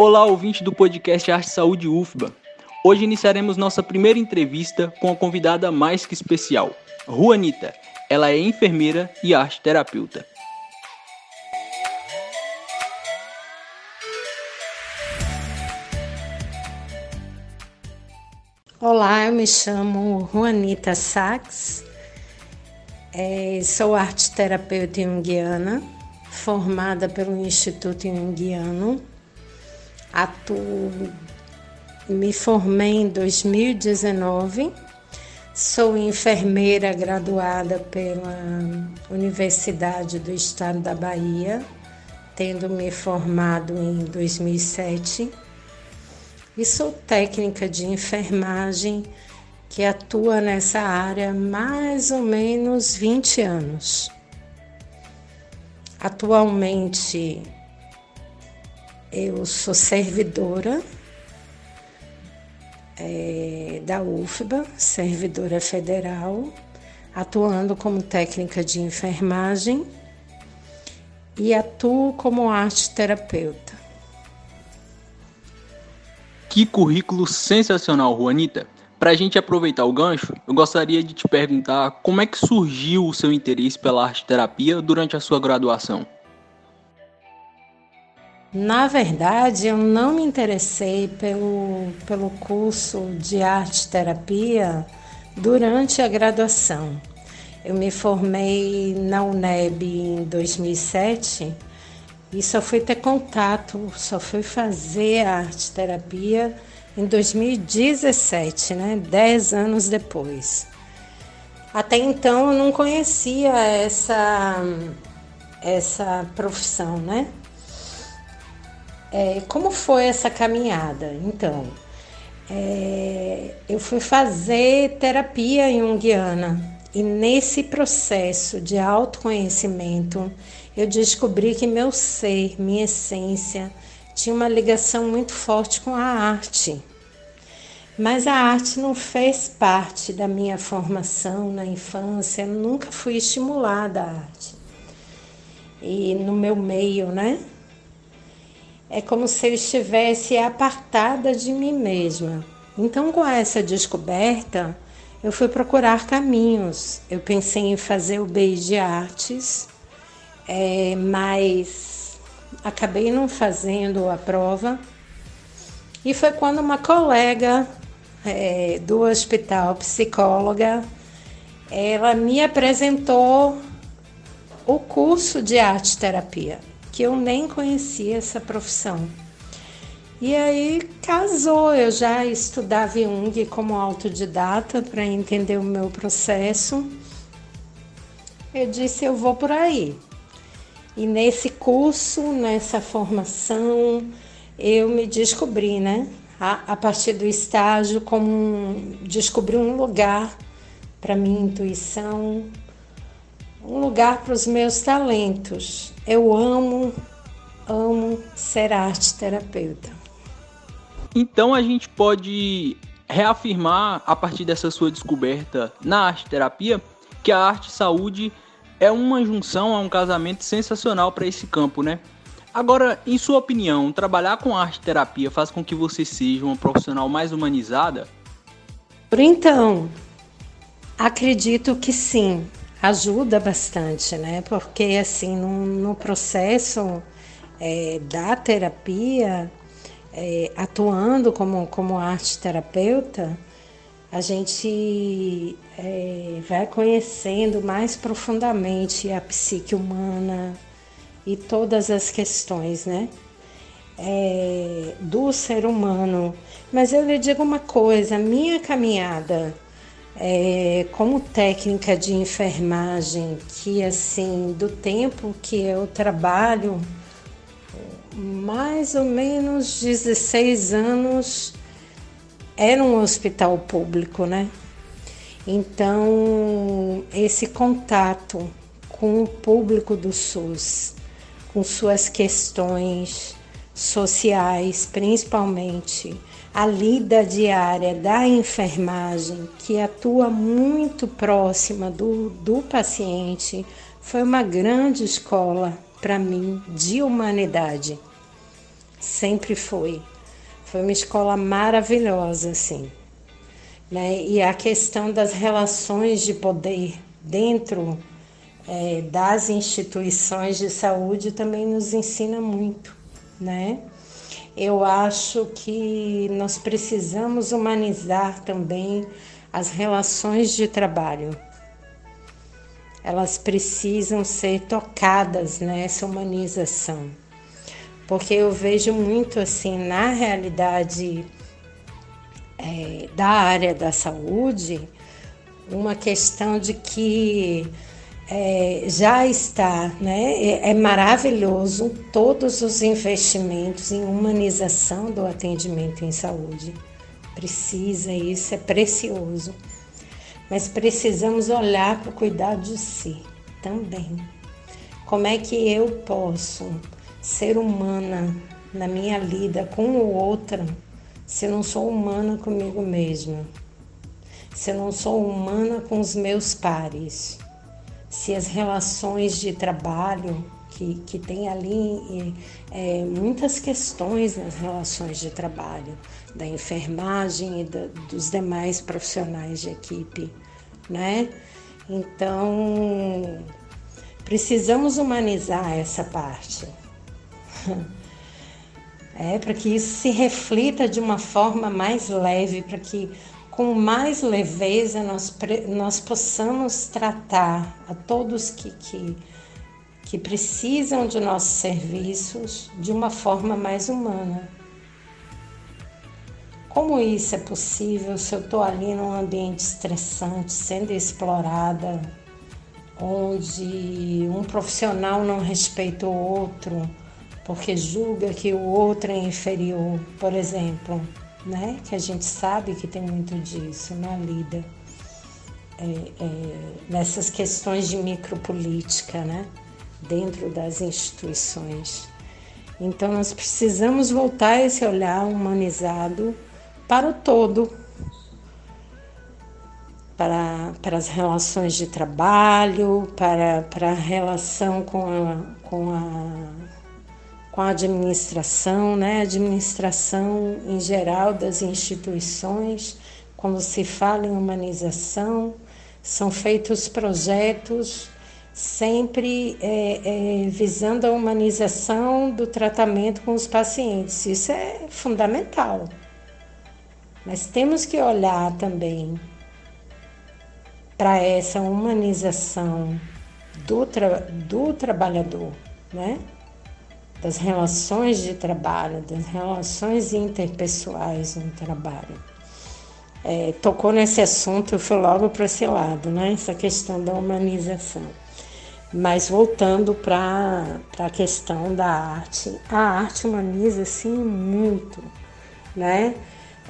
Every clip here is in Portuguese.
Olá, ouvinte do podcast Arte Saúde UFBA. Hoje iniciaremos nossa primeira entrevista com a convidada mais que especial, Juanita. Ela é enfermeira e arte terapeuta. Olá, eu me chamo Juanita Sachs, é, sou arte terapeuta junguiana, formada pelo Instituto Junguiano. Atuo, me formei em 2019, sou enfermeira graduada pela Universidade do Estado da Bahia, tendo me formado em 2007 e sou técnica de enfermagem que atua nessa área há mais ou menos 20 anos. Atualmente eu sou servidora é, da UFBA, servidora federal, atuando como técnica de enfermagem e atuo como arte terapeuta. Que currículo sensacional, Juanita! Para a gente aproveitar o gancho, eu gostaria de te perguntar como é que surgiu o seu interesse pela arte terapia durante a sua graduação. Na verdade, eu não me interessei pelo, pelo curso de arte terapia durante a graduação. Eu me formei na UNEB em 2007 e só fui ter contato, só fui fazer a arte terapia em 2017, né? Dez anos depois. Até então eu não conhecia essa, essa profissão, né? É, como foi essa caminhada? Então, é, eu fui fazer terapia junguiana e nesse processo de autoconhecimento eu descobri que meu ser, minha essência, tinha uma ligação muito forte com a arte. Mas a arte não fez parte da minha formação na infância, nunca fui estimulada à arte. E no meu meio, né? É como se eu estivesse apartada de mim mesma. Então, com essa descoberta, eu fui procurar caminhos. Eu pensei em fazer o BI de artes é, mas acabei não fazendo a prova. E foi quando uma colega é, do hospital, psicóloga, ela me apresentou o curso de arte terapia, que eu nem conhecia essa profissão. E aí casou, eu já estudava Jung como autodidata para entender o meu processo. Eu disse, eu vou por aí. E nesse curso, nessa formação, eu me descobri, né? A, a partir do estágio, como um, descobri um lugar para minha intuição, um lugar para os meus talentos. Eu amo, amo ser arte terapeuta. Então a gente pode reafirmar a partir dessa sua descoberta na arte terapia que a arte saúde é uma junção, é um casamento sensacional para esse campo, né? Agora, em sua opinião, trabalhar com arte terapia faz com que você seja uma profissional mais humanizada? Então, acredito que sim, ajuda bastante, né? Porque assim, no, no processo é, da terapia, é, atuando como, como arte terapeuta, a gente é, vai conhecendo mais profundamente a psique humana e todas as questões, né? É, do ser humano. Mas eu lhe digo uma coisa: minha caminhada é, como técnica de enfermagem, que assim, do tempo que eu trabalho, mais ou menos 16 anos era um hospital público, né? Então, esse contato com o público do SUS, com suas questões sociais, principalmente a lida diária da enfermagem, que atua muito próxima do, do paciente, foi uma grande escola para mim de humanidade. sempre foi. Foi uma escola maravilhosa, assim. Né? E a questão das relações de poder dentro é, das instituições de saúde também nos ensina muito, né? Eu acho que nós precisamos humanizar também as relações de trabalho. Elas precisam ser tocadas nessa humanização. Porque eu vejo muito assim, na realidade é, da área da saúde, uma questão de que é, já está, né? É, é, maravilhoso todos os investimentos em humanização do atendimento em saúde. Precisa, isso é precioso. Mas precisamos olhar para o cuidado de si também. Como é que eu posso ser humana na minha lida com o outro se eu não sou humana comigo mesma? Se eu não sou humana com os meus pares? Se as relações de trabalho, que, que tem ali é, muitas questões nas relações de trabalho, da enfermagem e da, dos demais profissionais de equipe, né? Então, precisamos humanizar essa parte. É, para que isso se reflita de uma forma mais leve, para que com mais leveza nós, nós possamos tratar a todos que, que, que precisam de nossos serviços de uma forma mais humana. Como isso é possível se eu estou ali num ambiente estressante, sendo explorada, onde um profissional não respeita o outro porque julga que o outro é inferior, por exemplo? Né? Que a gente sabe que tem muito disso na lida, é, é, nessas questões de micropolítica, né? Dentro das instituições. Então nós precisamos voltar esse olhar humanizado para o todo, para, para as relações de trabalho, para, para a relação com a, com a com a administração, né? administração em geral das instituições, quando se fala em humanização, são feitos projetos sempre é, é, visando a humanização do tratamento com os pacientes. Isso é fundamental. Mas temos que olhar também para essa humanização do, tra do trabalhador, né? Das relações de trabalho, das relações interpessoais no trabalho. É, tocou nesse assunto, eu fui logo para esse lado, né? essa questão da humanização. Mas voltando para a questão da arte, a arte humaniza sim muito, né?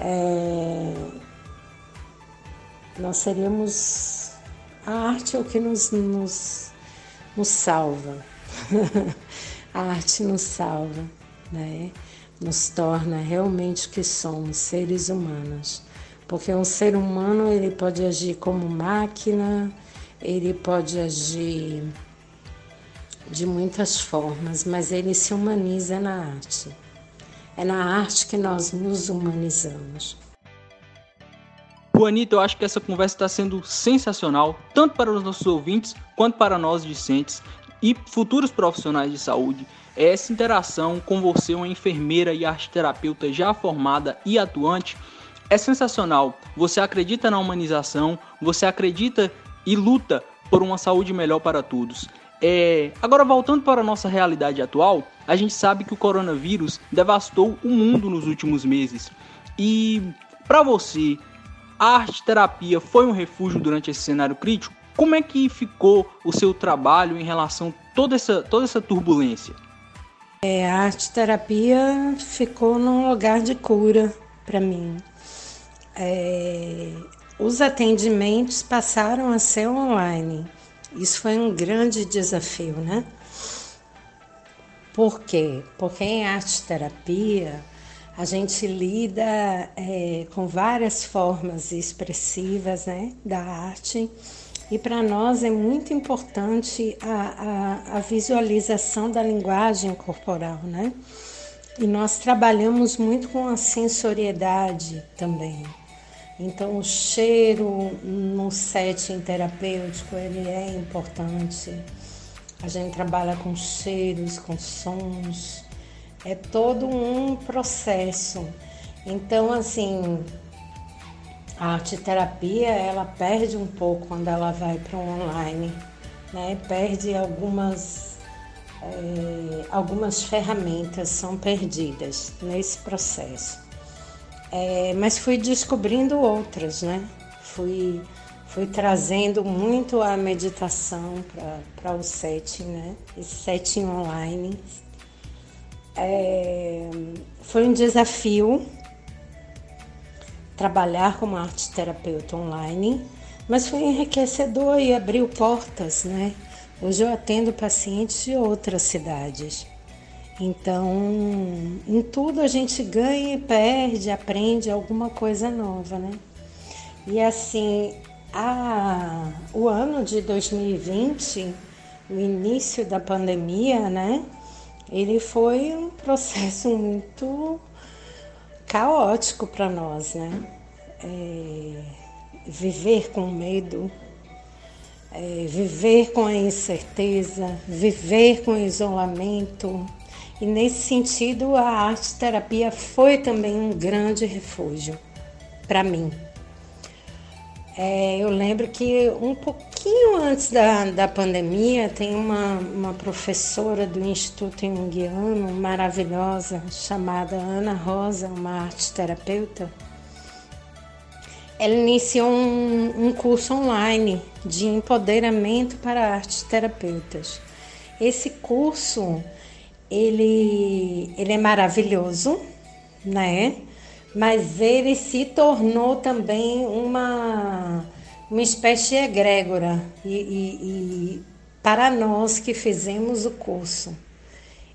É, nós seríamos. A arte é o que nos, nos, nos salva. A arte nos salva, né? nos torna realmente o que somos, seres humanos. Porque um ser humano ele pode agir como máquina, ele pode agir de muitas formas, mas ele se humaniza na arte. É na arte que nós nos humanizamos. Juanita, eu acho que essa conversa está sendo sensacional, tanto para os nossos ouvintes quanto para nós discentes e futuros profissionais de saúde, essa interação com você, uma enfermeira e arteterapeuta já formada e atuante, é sensacional. Você acredita na humanização, você acredita e luta por uma saúde melhor para todos. É... Agora, voltando para a nossa realidade atual, a gente sabe que o coronavírus devastou o mundo nos últimos meses. E para você, a arte terapia foi um refúgio durante esse cenário crítico? Como é que ficou o seu trabalho em relação a toda essa, toda essa turbulência? É, a arte terapia ficou num lugar de cura para mim. É, os atendimentos passaram a ser online. Isso foi um grande desafio, né? Por quê? Porque em arte terapia a gente lida é, com várias formas expressivas né, da arte e para nós é muito importante a, a, a, visualização da linguagem corporal, né? E nós trabalhamos muito com a sensoriedade também. Então o cheiro no setting terapêutico ele é importante. A gente trabalha com cheiros, com sons. É todo um processo. Então assim, a arte terapia ela perde um pouco quando ela vai para o online, né? Perde algumas é, algumas ferramentas são perdidas nesse processo. É, mas fui descobrindo outras, né? Fui, fui trazendo muito a meditação para o setting, né? Esse setting online. É, foi um desafio trabalhar como arte terapeuta online, mas foi enriquecedor e abriu portas, né? Hoje eu atendo pacientes de outras cidades. Então, em tudo a gente ganha e perde, aprende alguma coisa nova, né? E assim, a, o ano de 2020, o início da pandemia, né? Ele foi um processo muito caótico para nós, né? É, viver com medo, é, viver com a incerteza, viver com isolamento. E nesse sentido, a arte terapia foi também um grande refúgio para mim. É, eu lembro que um pouquinho antes da, da pandemia, tem uma, uma professora do Instituto Jungiano maravilhosa, chamada Ana Rosa, uma arte terapeuta ela iniciou um, um curso online de empoderamento para artes terapeutas. Esse curso ele, ele é maravilhoso, né? Mas ele se tornou também uma, uma espécie egrégora e, e, e para nós que fizemos o curso.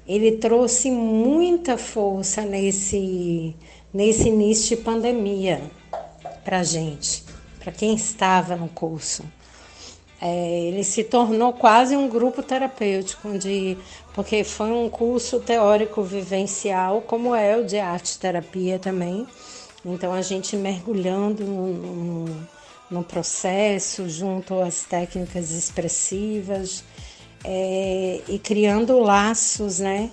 Ele trouxe muita força nesse, nesse início de pandemia para a gente, para quem estava no curso. É, ele se tornou quase um grupo terapêutico, de, porque foi um curso teórico vivencial, como é o de arte terapia também. Então a gente mergulhando no, no, no processo, junto às técnicas expressivas é, e criando laços, né?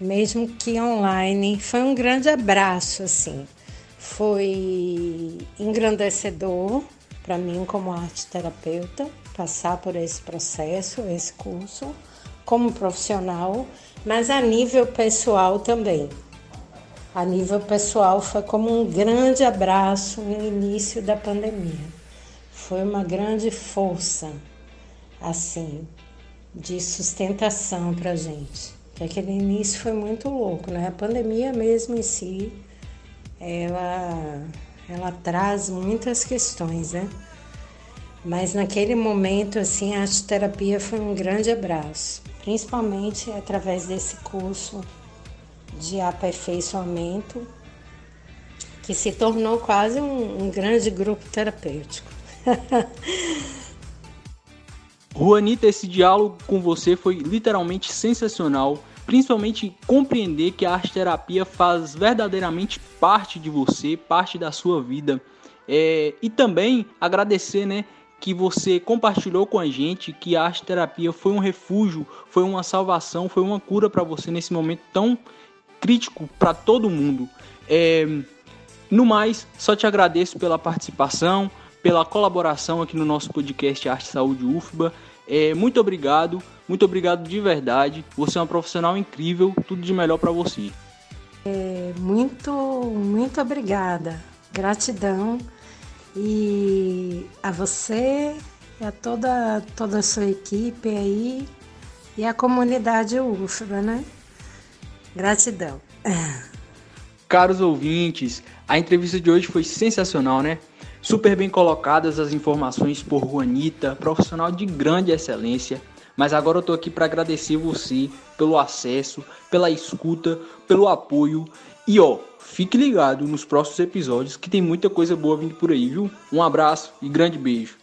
Mesmo que online. Foi um grande abraço, assim. Foi engrandecedor para mim como arte terapeuta passar por esse processo, esse curso como profissional, mas a nível pessoal também. A nível pessoal foi como um grande abraço no início da pandemia. Foi uma grande força, assim, de sustentação para gente. Que aquele início foi muito louco, né? A pandemia mesmo em si ela, ela traz muitas questões, né? Mas naquele momento, assim, a terapia foi um grande abraço, principalmente através desse curso de aperfeiçoamento, que se tornou quase um, um grande grupo terapêutico. Juanita, esse diálogo com você foi literalmente sensacional principalmente compreender que a arte terapia faz verdadeiramente parte de você, parte da sua vida. É, e também agradecer, né, que você compartilhou com a gente que a arte terapia foi um refúgio, foi uma salvação, foi uma cura para você nesse momento tão crítico para todo mundo. É, no mais, só te agradeço pela participação, pela colaboração aqui no nosso podcast Arte Saúde UFBA. É, muito obrigado. Muito obrigado de verdade. Você é uma profissional incrível. Tudo de melhor para você. É, muito, muito obrigada. Gratidão. E a você e a toda, toda a sua equipe aí e a comunidade UFBA, né? Gratidão. Caros ouvintes, a entrevista de hoje foi sensacional, né? Super bem colocadas as informações por Juanita, profissional de grande excelência mas agora eu tô aqui para agradecer você pelo acesso, pela escuta, pelo apoio e ó, fique ligado nos próximos episódios que tem muita coisa boa vindo por aí, viu? Um abraço e grande beijo.